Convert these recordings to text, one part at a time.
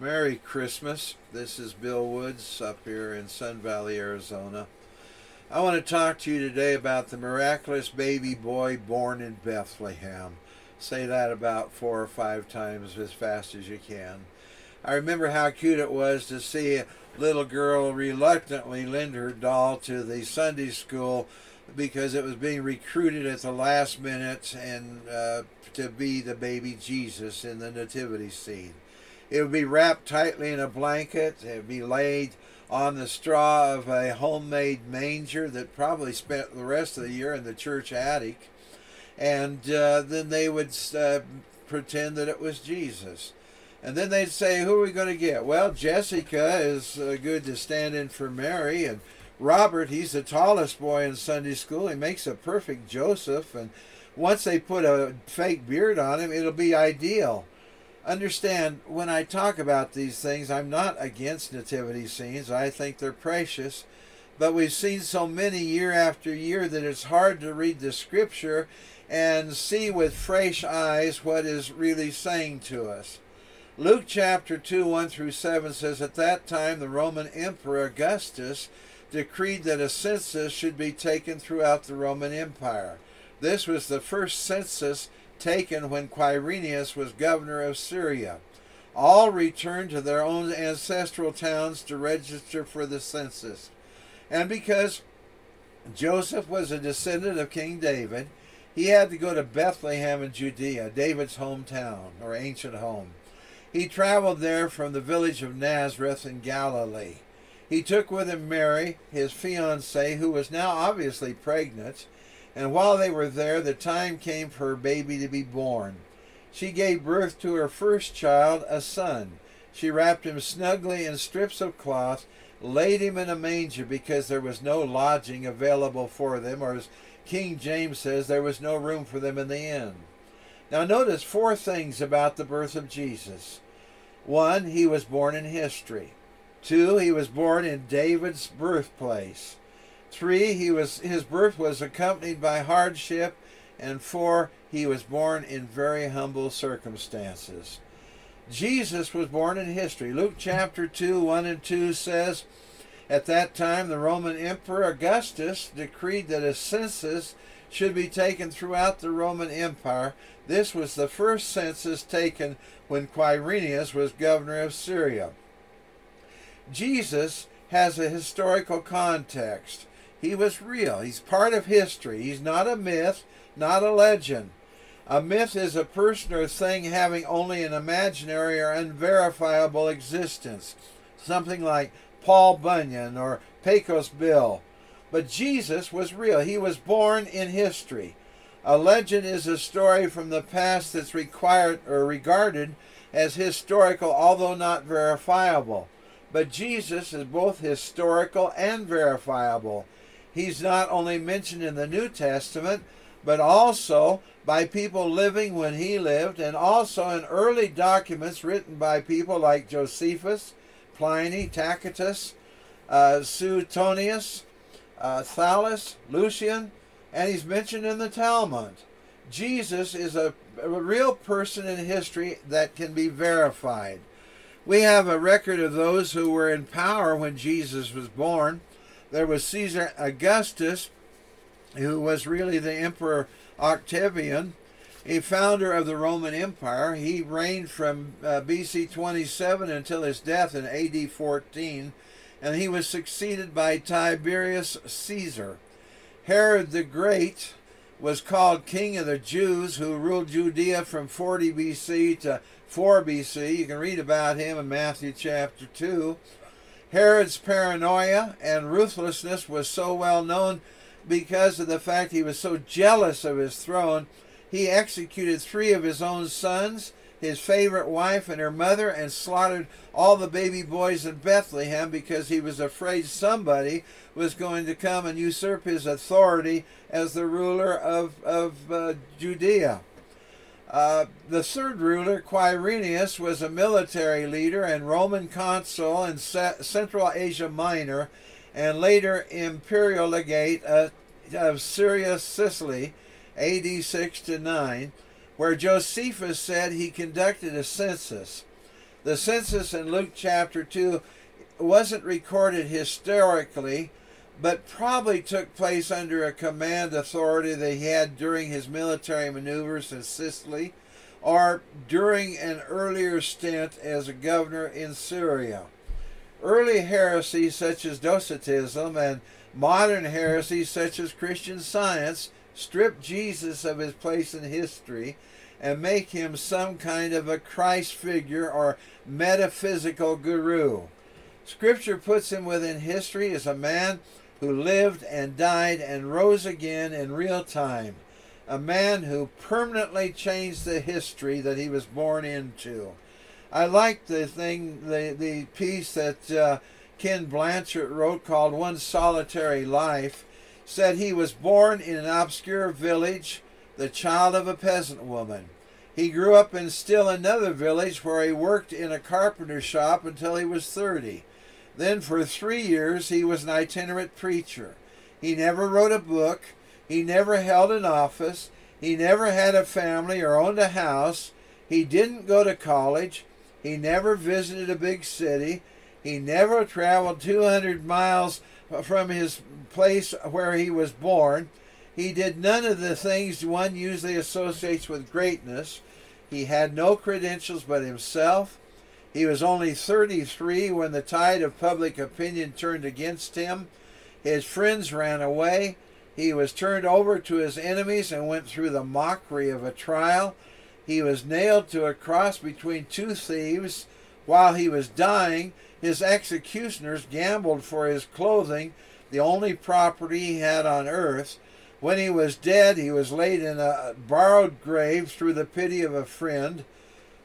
Merry Christmas. This is Bill Woods up here in Sun Valley, Arizona. I want to talk to you today about the miraculous baby boy born in Bethlehem. Say that about four or five times as fast as you can. I remember how cute it was to see a little girl reluctantly lend her doll to the Sunday school because it was being recruited at the last minute and uh, to be the baby Jesus in the nativity scene. It would be wrapped tightly in a blanket. It would be laid on the straw of a homemade manger that probably spent the rest of the year in the church attic. And uh, then they would uh, pretend that it was Jesus. And then they'd say, Who are we going to get? Well, Jessica is uh, good to stand in for Mary. And Robert, he's the tallest boy in Sunday school. He makes a perfect Joseph. And once they put a fake beard on him, it'll be ideal understand when I talk about these things, I'm not against nativity scenes. I think they're precious. But we've seen so many year after year that it's hard to read the scripture and see with fresh eyes what is really saying to us. Luke chapter 2, 1 through 7 says, At that time the Roman Emperor Augustus decreed that a census should be taken throughout the Roman Empire. This was the first census taken when Quirinius was governor of Syria. All returned to their own ancestral towns to register for the census. And because Joseph was a descendant of King David, he had to go to Bethlehem in Judea, David's hometown or ancient home. He traveled there from the village of Nazareth in Galilee. He took with him Mary, his fiancée, who was now obviously pregnant, and while they were there, the time came for her baby to be born. She gave birth to her first child, a son. She wrapped him snugly in strips of cloth, laid him in a manger because there was no lodging available for them, or as King James says, there was no room for them in the inn. Now, notice four things about the birth of Jesus. One, he was born in history. Two, he was born in David's birthplace. Three, he was his birth was accompanied by hardship, and four, he was born in very humble circumstances. Jesus was born in history. Luke chapter 2, 1 and 2 says, At that time the Roman Emperor Augustus decreed that a census should be taken throughout the Roman Empire. This was the first census taken when Quirinius was governor of Syria. Jesus has a historical context. He was real. He's part of history. He's not a myth, not a legend. A myth is a person or thing having only an imaginary or unverifiable existence, something like Paul Bunyan or Pecos Bill. But Jesus was real. He was born in history. A legend is a story from the past that's required or regarded as historical, although not verifiable. But Jesus is both historical and verifiable he's not only mentioned in the New Testament, but also by people living when he lived, and also in early documents written by people like Josephus, Pliny, Tacitus, uh, Suetonius, uh, Thallus, Lucian, and he's mentioned in the Talmud. Jesus is a, a real person in history that can be verified. We have a record of those who were in power when Jesus was born there was Caesar Augustus, who was really the Emperor Octavian, a founder of the Roman Empire. He reigned from uh, BC 27 until his death in AD 14, and he was succeeded by Tiberius Caesar. Herod the Great was called King of the Jews, who ruled Judea from 40 BC to 4 BC. You can read about him in Matthew chapter 2. Herod's paranoia and ruthlessness was so well known because of the fact he was so jealous of his throne. He executed three of his own sons, his favorite wife, and her mother, and slaughtered all the baby boys in Bethlehem because he was afraid somebody was going to come and usurp his authority as the ruler of, of uh, Judea. Uh, the third ruler, Quirinius, was a military leader and Roman consul in Central Asia Minor and later imperial legate uh, of Syria, Sicily, AD 6 to 9, where Josephus said he conducted a census. The census in Luke chapter 2 wasn't recorded historically, but probably took place under a command authority that he had during his military maneuvers in Sicily or during an earlier stint as a governor in Syria. Early heresies such as Docetism and modern heresies such as Christian Science strip Jesus of his place in history and make him some kind of a Christ figure or metaphysical guru. Scripture puts him within history as a man who lived and died and rose again in real time, a man who permanently changed the history that he was born into. I like the thing, the, the piece that uh, Ken Blanchard wrote called One Solitary Life, said he was born in an obscure village, the child of a peasant woman. He grew up in still another village where he worked in a carpenter shop until he was 30. Then for three years he was an itinerant preacher. He never wrote a book. He never held an office. He never had a family or owned a house. He didn't go to college. He never visited a big city. He never traveled 200 miles from his place where he was born. He did none of the things one usually associates with greatness. He had no credentials but himself. He was only 33 when the tide of public opinion turned against him. His friends ran away. He was turned over to his enemies and went through the mockery of a trial. He was nailed to a cross between two thieves. While he was dying, his executioners gambled for his clothing, the only property he had on earth. When he was dead, he was laid in a borrowed grave through the pity of a friend.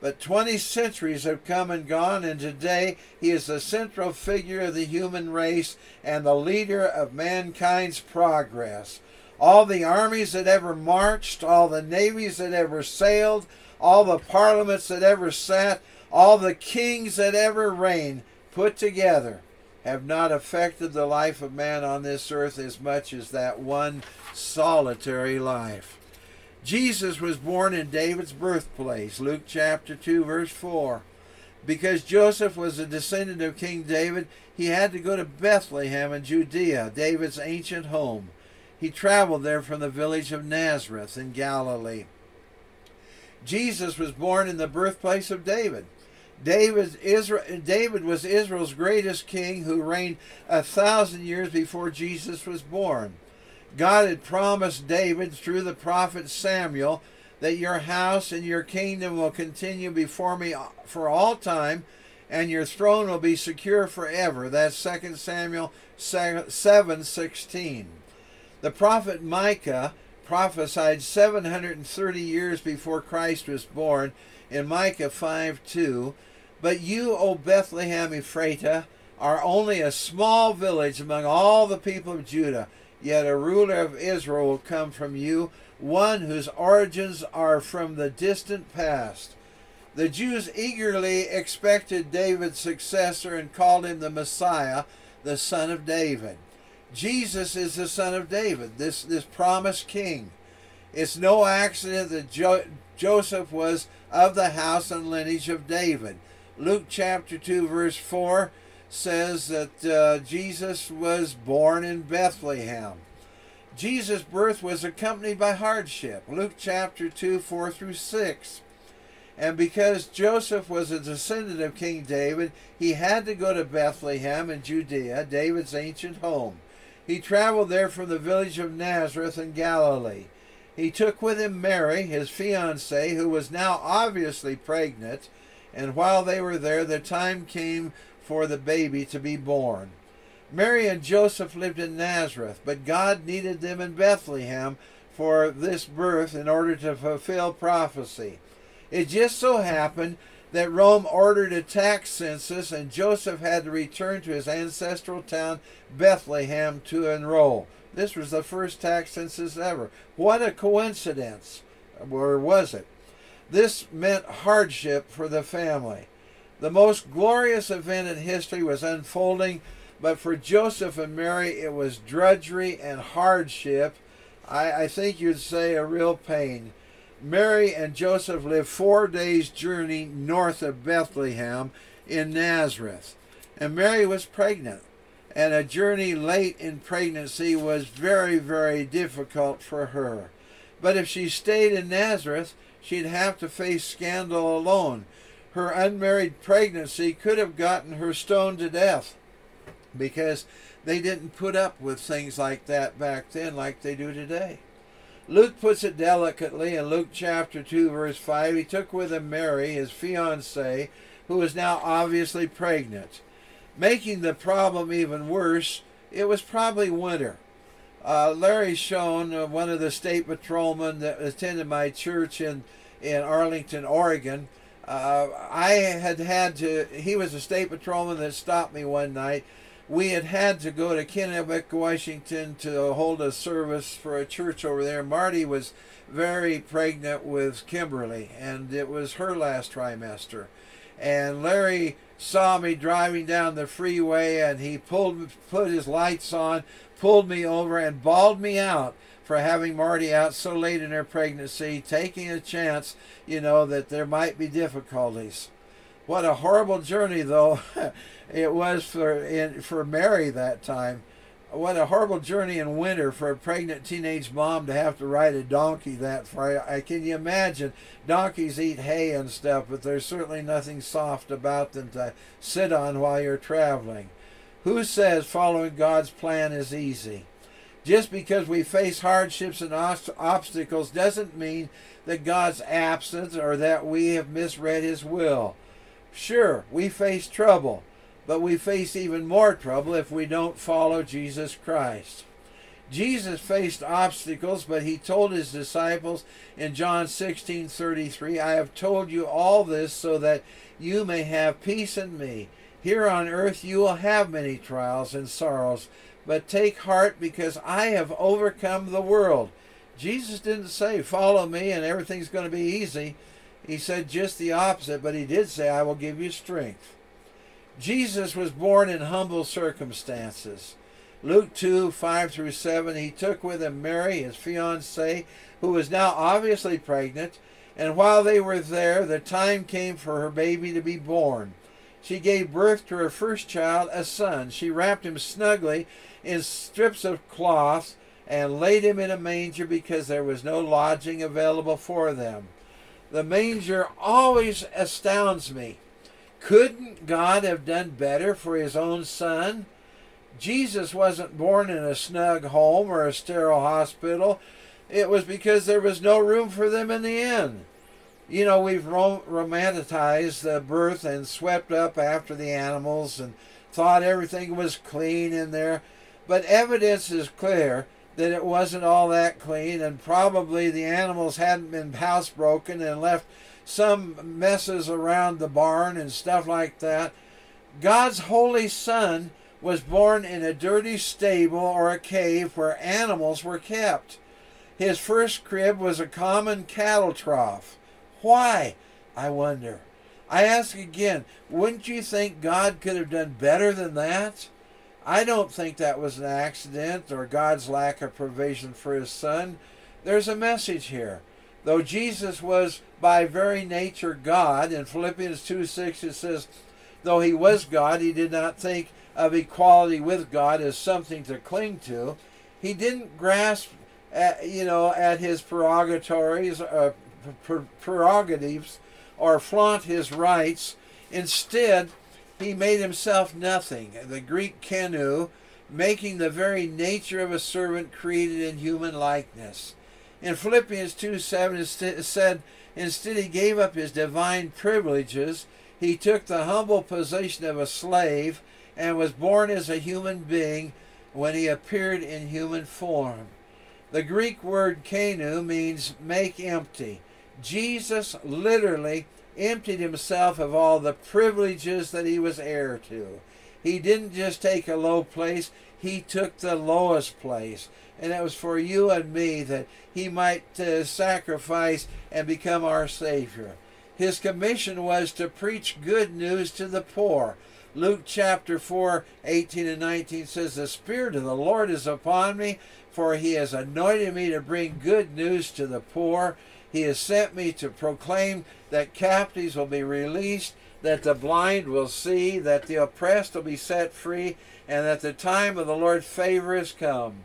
But 20 centuries have come and gone, and today he is the central figure of the human race and the leader of mankind's progress. All the armies that ever marched, all the navies that ever sailed, all the parliaments that ever sat, all the kings that ever reigned, put together, have not affected the life of man on this earth as much as that one solitary life. Jesus was born in David's birthplace, Luke chapter 2, verse 4. Because Joseph was a descendant of King David, he had to go to Bethlehem in Judea, David's ancient home. He traveled there from the village of Nazareth in Galilee. Jesus was born in the birthplace of David. David, Israel, David was Israel's greatest king who reigned a thousand years before Jesus was born. God had promised David through the prophet Samuel that your house and your kingdom will continue before me for all time, and your throne will be secure forever. That's 2 Samuel 7 16. The prophet Micah prophesied 730 years before Christ was born in Micah 5 2. But you, O Bethlehem Ephratah, are only a small village among all the people of Judah. Yet a ruler of Israel will come from you, one whose origins are from the distant past. The Jews eagerly expected David's successor and called him the Messiah, the son of David. Jesus is the son of David, this, this promised king. It's no accident that jo- Joseph was of the house and lineage of David. Luke chapter 2, verse 4 says that uh, Jesus was born in Bethlehem. Jesus' birth was accompanied by hardship. Luke chapter 2, 4 through 6. And because Joseph was a descendant of King David, he had to go to Bethlehem in Judea, David's ancient home. He traveled there from the village of Nazareth in Galilee. He took with him Mary, his fiancée, who was now obviously pregnant, and while they were there, the time came for the baby to be born. Mary and Joseph lived in Nazareth, but God needed them in Bethlehem for this birth in order to fulfill prophecy. It just so happened that Rome ordered a tax census and Joseph had to return to his ancestral town, Bethlehem, to enroll. This was the first tax census ever. What a coincidence! Or was it? This meant hardship for the family. The most glorious event in history was unfolding, but for Joseph and Mary, it was drudgery and hardship. I, I think you'd say a real pain. Mary and Joseph lived four days' journey north of Bethlehem in Nazareth. And Mary was pregnant. And a journey late in pregnancy was very, very difficult for her. But if she stayed in Nazareth, she'd have to face scandal alone. Her unmarried pregnancy could have gotten her stoned to death because they didn't put up with things like that back then like they do today. Luke puts it delicately in Luke chapter 2, verse 5. He took with him Mary, his fiancee, who was now obviously pregnant. Making the problem even worse, it was probably winter. Uh, Larry Schoen, uh, one of the state patrolmen that attended my church in, in Arlington, Oregon, uh, I had had to, he was a state patrolman that stopped me one night we had had to go to Kennewick, Washington to hold a service for a church over there. Marty was very pregnant with Kimberly, and it was her last trimester. And Larry saw me driving down the freeway, and he pulled, put his lights on, pulled me over, and bawled me out for having Marty out so late in her pregnancy, taking a chance, you know, that there might be difficulties. What a horrible journey, though. it was for in, for Mary that time. What a horrible journey in winter for a pregnant teenage mom to have to ride a donkey that far. I can you imagine? Donkeys eat hay and stuff, but there's certainly nothing soft about them to sit on while you're traveling. Who says following God's plan is easy? Just because we face hardships and obstacles doesn't mean that God's absent or that we have misread His will. Sure, we face trouble, but we face even more trouble if we don't follow Jesus Christ. Jesus faced obstacles, but he told his disciples in John 16:33, "I have told you all this so that you may have peace in me. Here on earth you will have many trials and sorrows, but take heart because I have overcome the world." Jesus didn't say, "Follow me and everything's going to be easy." He said just the opposite, but he did say, "I will give you strength." Jesus was born in humble circumstances. Luke 2 5 through 7, he took with him Mary, his fiancee, who was now obviously pregnant, and while they were there, the time came for her baby to be born. She gave birth to her first child, a son. She wrapped him snugly in strips of cloth and laid him in a manger because there was no lodging available for them. The manger always astounds me. Couldn't God have done better for his own son? Jesus wasn't born in a snug home or a sterile hospital. It was because there was no room for them in the inn. You know, we've rom- romanticized the birth and swept up after the animals and thought everything was clean in there. But evidence is clear that it wasn't all that clean, and probably the animals hadn't been housebroken and left some messes around the barn and stuff like that. God's holy son was born in a dirty stable or a cave where animals were kept. His first crib was a common cattle trough. Why? I wonder. I ask again, wouldn't you think God could have done better than that? I don't think that was an accident or God's lack of provision for his son. There's a message here. Though Jesus was by very nature God, in Philippians 2 6 it says, though he was God, he did not think of equality with God as something to cling to. He didn't grasp, at, you know, at his prerogatives, uh, prerogatives or flaunt his rights. Instead, he made himself nothing. The Greek kenu, making the very nature of a servant created in human likeness. In Philippians 2 7, it said, Instead, he gave up his divine privileges. He took the humble position of a slave and was born as a human being when he appeared in human form. The Greek word kenu means make empty. Jesus literally emptied himself of all the privileges that he was heir to. He didn't just take a low place, he took the lowest place and it was for you and me that he might uh, sacrifice and become our Savior. His commission was to preach good news to the poor. Luke chapter 4, 18 and 19 says, The Spirit of the Lord is upon me, for he has anointed me to bring good news to the poor. He has sent me to proclaim that captives will be released, that the blind will see, that the oppressed will be set free, and that the time of the Lord's favor has come.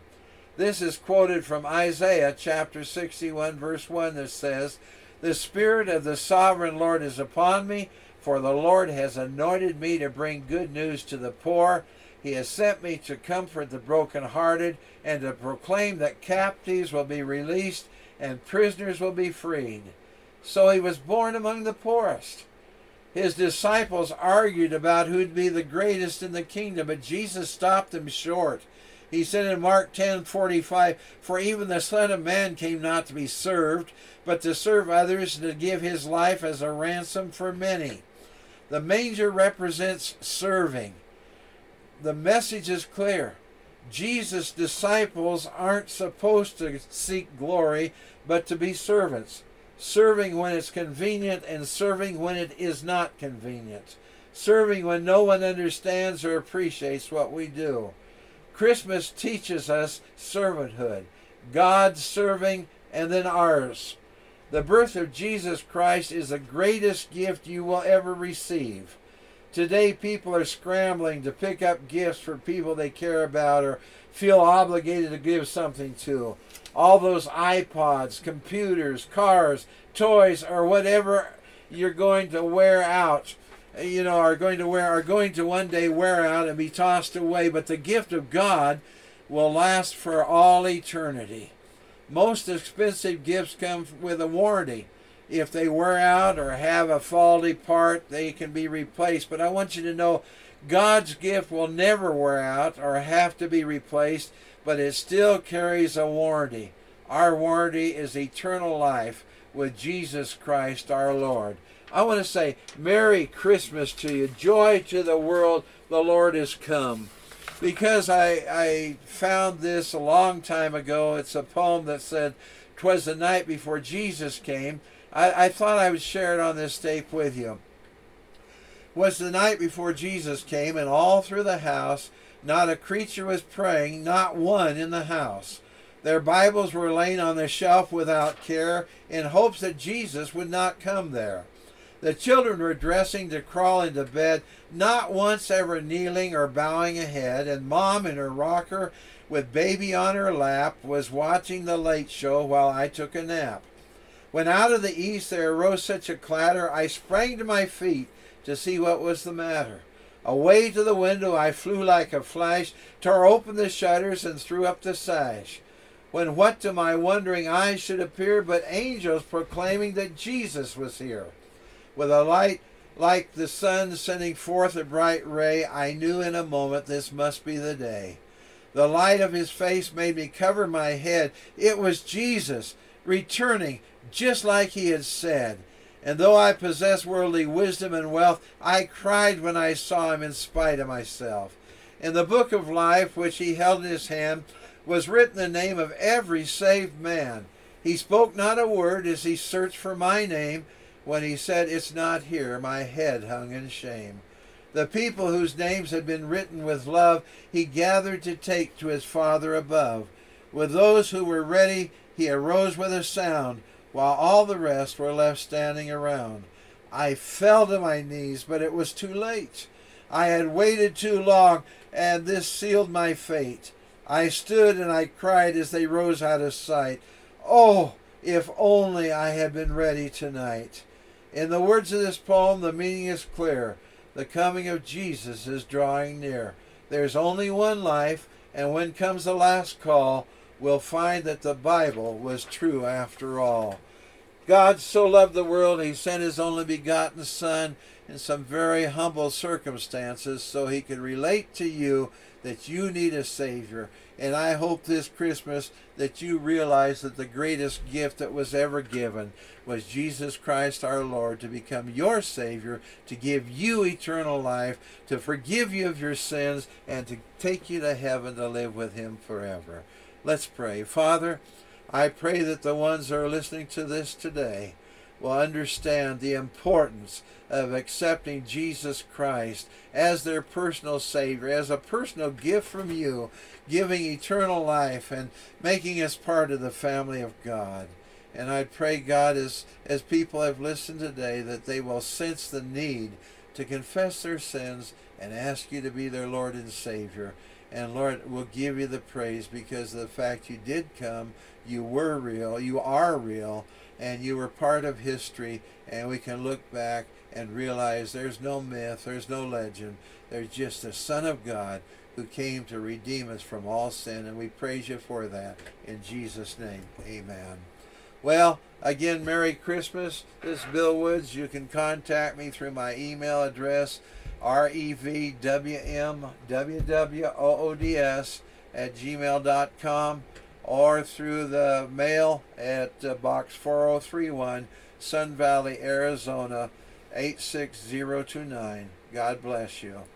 This is quoted from Isaiah chapter 61, verse 1, that says, The Spirit of the sovereign Lord is upon me, for the Lord has anointed me to bring good news to the poor. He has sent me to comfort the brokenhearted and to proclaim that captives will be released and prisoners will be freed. So he was born among the poorest. His disciples argued about who'd be the greatest in the kingdom, but Jesus stopped them short. He said in Mark 10:45, "For even the Son of Man came not to be served, but to serve others and to give his life as a ransom for many." The manger represents serving. The message is clear. Jesus' disciples aren't supposed to seek glory, but to be servants serving when it's convenient and serving when it is not convenient, serving when no one understands or appreciates what we do. Christmas teaches us servanthood, God's serving and then ours. The birth of Jesus Christ is the greatest gift you will ever receive. Today, people are scrambling to pick up gifts for people they care about or feel obligated to give something to all those iPods, computers, cars, toys, or whatever you're going to wear out, you know, are going to wear, are going to one day wear out and be tossed away. But the gift of God will last for all eternity. Most expensive gifts come with a warranty. If they wear out or have a faulty part, they can be replaced. But I want you to know God's gift will never wear out or have to be replaced but it still carries a warranty. Our warranty is eternal life with Jesus Christ our Lord. I want to say Merry Christmas to you. Joy to the world. The Lord has come. Because I, I found this a long time ago. It's a poem that said, Twas the night before Jesus came. I, I thought I would share it on this tape with you. Was the night before Jesus came, and all through the house not a creature was praying, not one in the house. Their Bibles were laying on the shelf without care, in hopes that Jesus would not come there. The children were dressing to crawl into bed, not once ever kneeling or bowing a head, and Mom in her rocker with baby on her lap was watching the late show while I took a nap. When out of the east there arose such a clatter, I sprang to my feet to see what was the matter. Away to the window I flew like a flash, tore open the shutters, and threw up the sash. When what to my wondering eyes should appear but angels proclaiming that Jesus was here. With a light like the sun sending forth a bright ray, I knew in a moment this must be the day. The light of his face made me cover my head. It was Jesus, returning just like he had said. And though I possess worldly wisdom and wealth, I cried when I saw him in spite of myself. In the book of life which he held in his hand was written the name of every saved man. He spoke not a word as he searched for my name. When he said, It's not here, my head hung in shame. The people whose names had been written with love, he gathered to take to his Father above. With those who were ready, he arose with a sound while all the rest were left standing around. I fell to my knees, but it was too late. I had waited too long, and this sealed my fate. I stood and I cried as they rose out of sight. Oh, if only I had been ready tonight. In the words of this poem, the meaning is clear. The coming of Jesus is drawing near. There's only one life, and when comes the last call, we'll find that the Bible was true after all. God so loved the world, he sent his only begotten Son in some very humble circumstances so he could relate to you that you need a Savior. And I hope this Christmas that you realize that the greatest gift that was ever given was Jesus Christ our Lord to become your Savior, to give you eternal life, to forgive you of your sins, and to take you to heaven to live with Him forever. Let's pray. Father, I pray that the ones that are listening to this today will understand the importance of accepting Jesus Christ as their personal Savior, as a personal gift from you, giving eternal life and making us part of the family of God. And I pray, God, as, as people have listened today, that they will sense the need to confess their sins and ask you to be their Lord and Savior. And Lord, we'll give you the praise because of the fact you did come, you were real, you are real, and you were part of history, and we can look back and realize there's no myth, there's no legend, there's just the Son of God who came to redeem us from all sin, and we praise you for that. In Jesus' name, amen. Well, again, Merry Christmas. This is Bill Woods. You can contact me through my email address, revwmwwoods at gmail.com or through the mail at uh, Box 4031, Sun Valley, Arizona 86029. God bless you.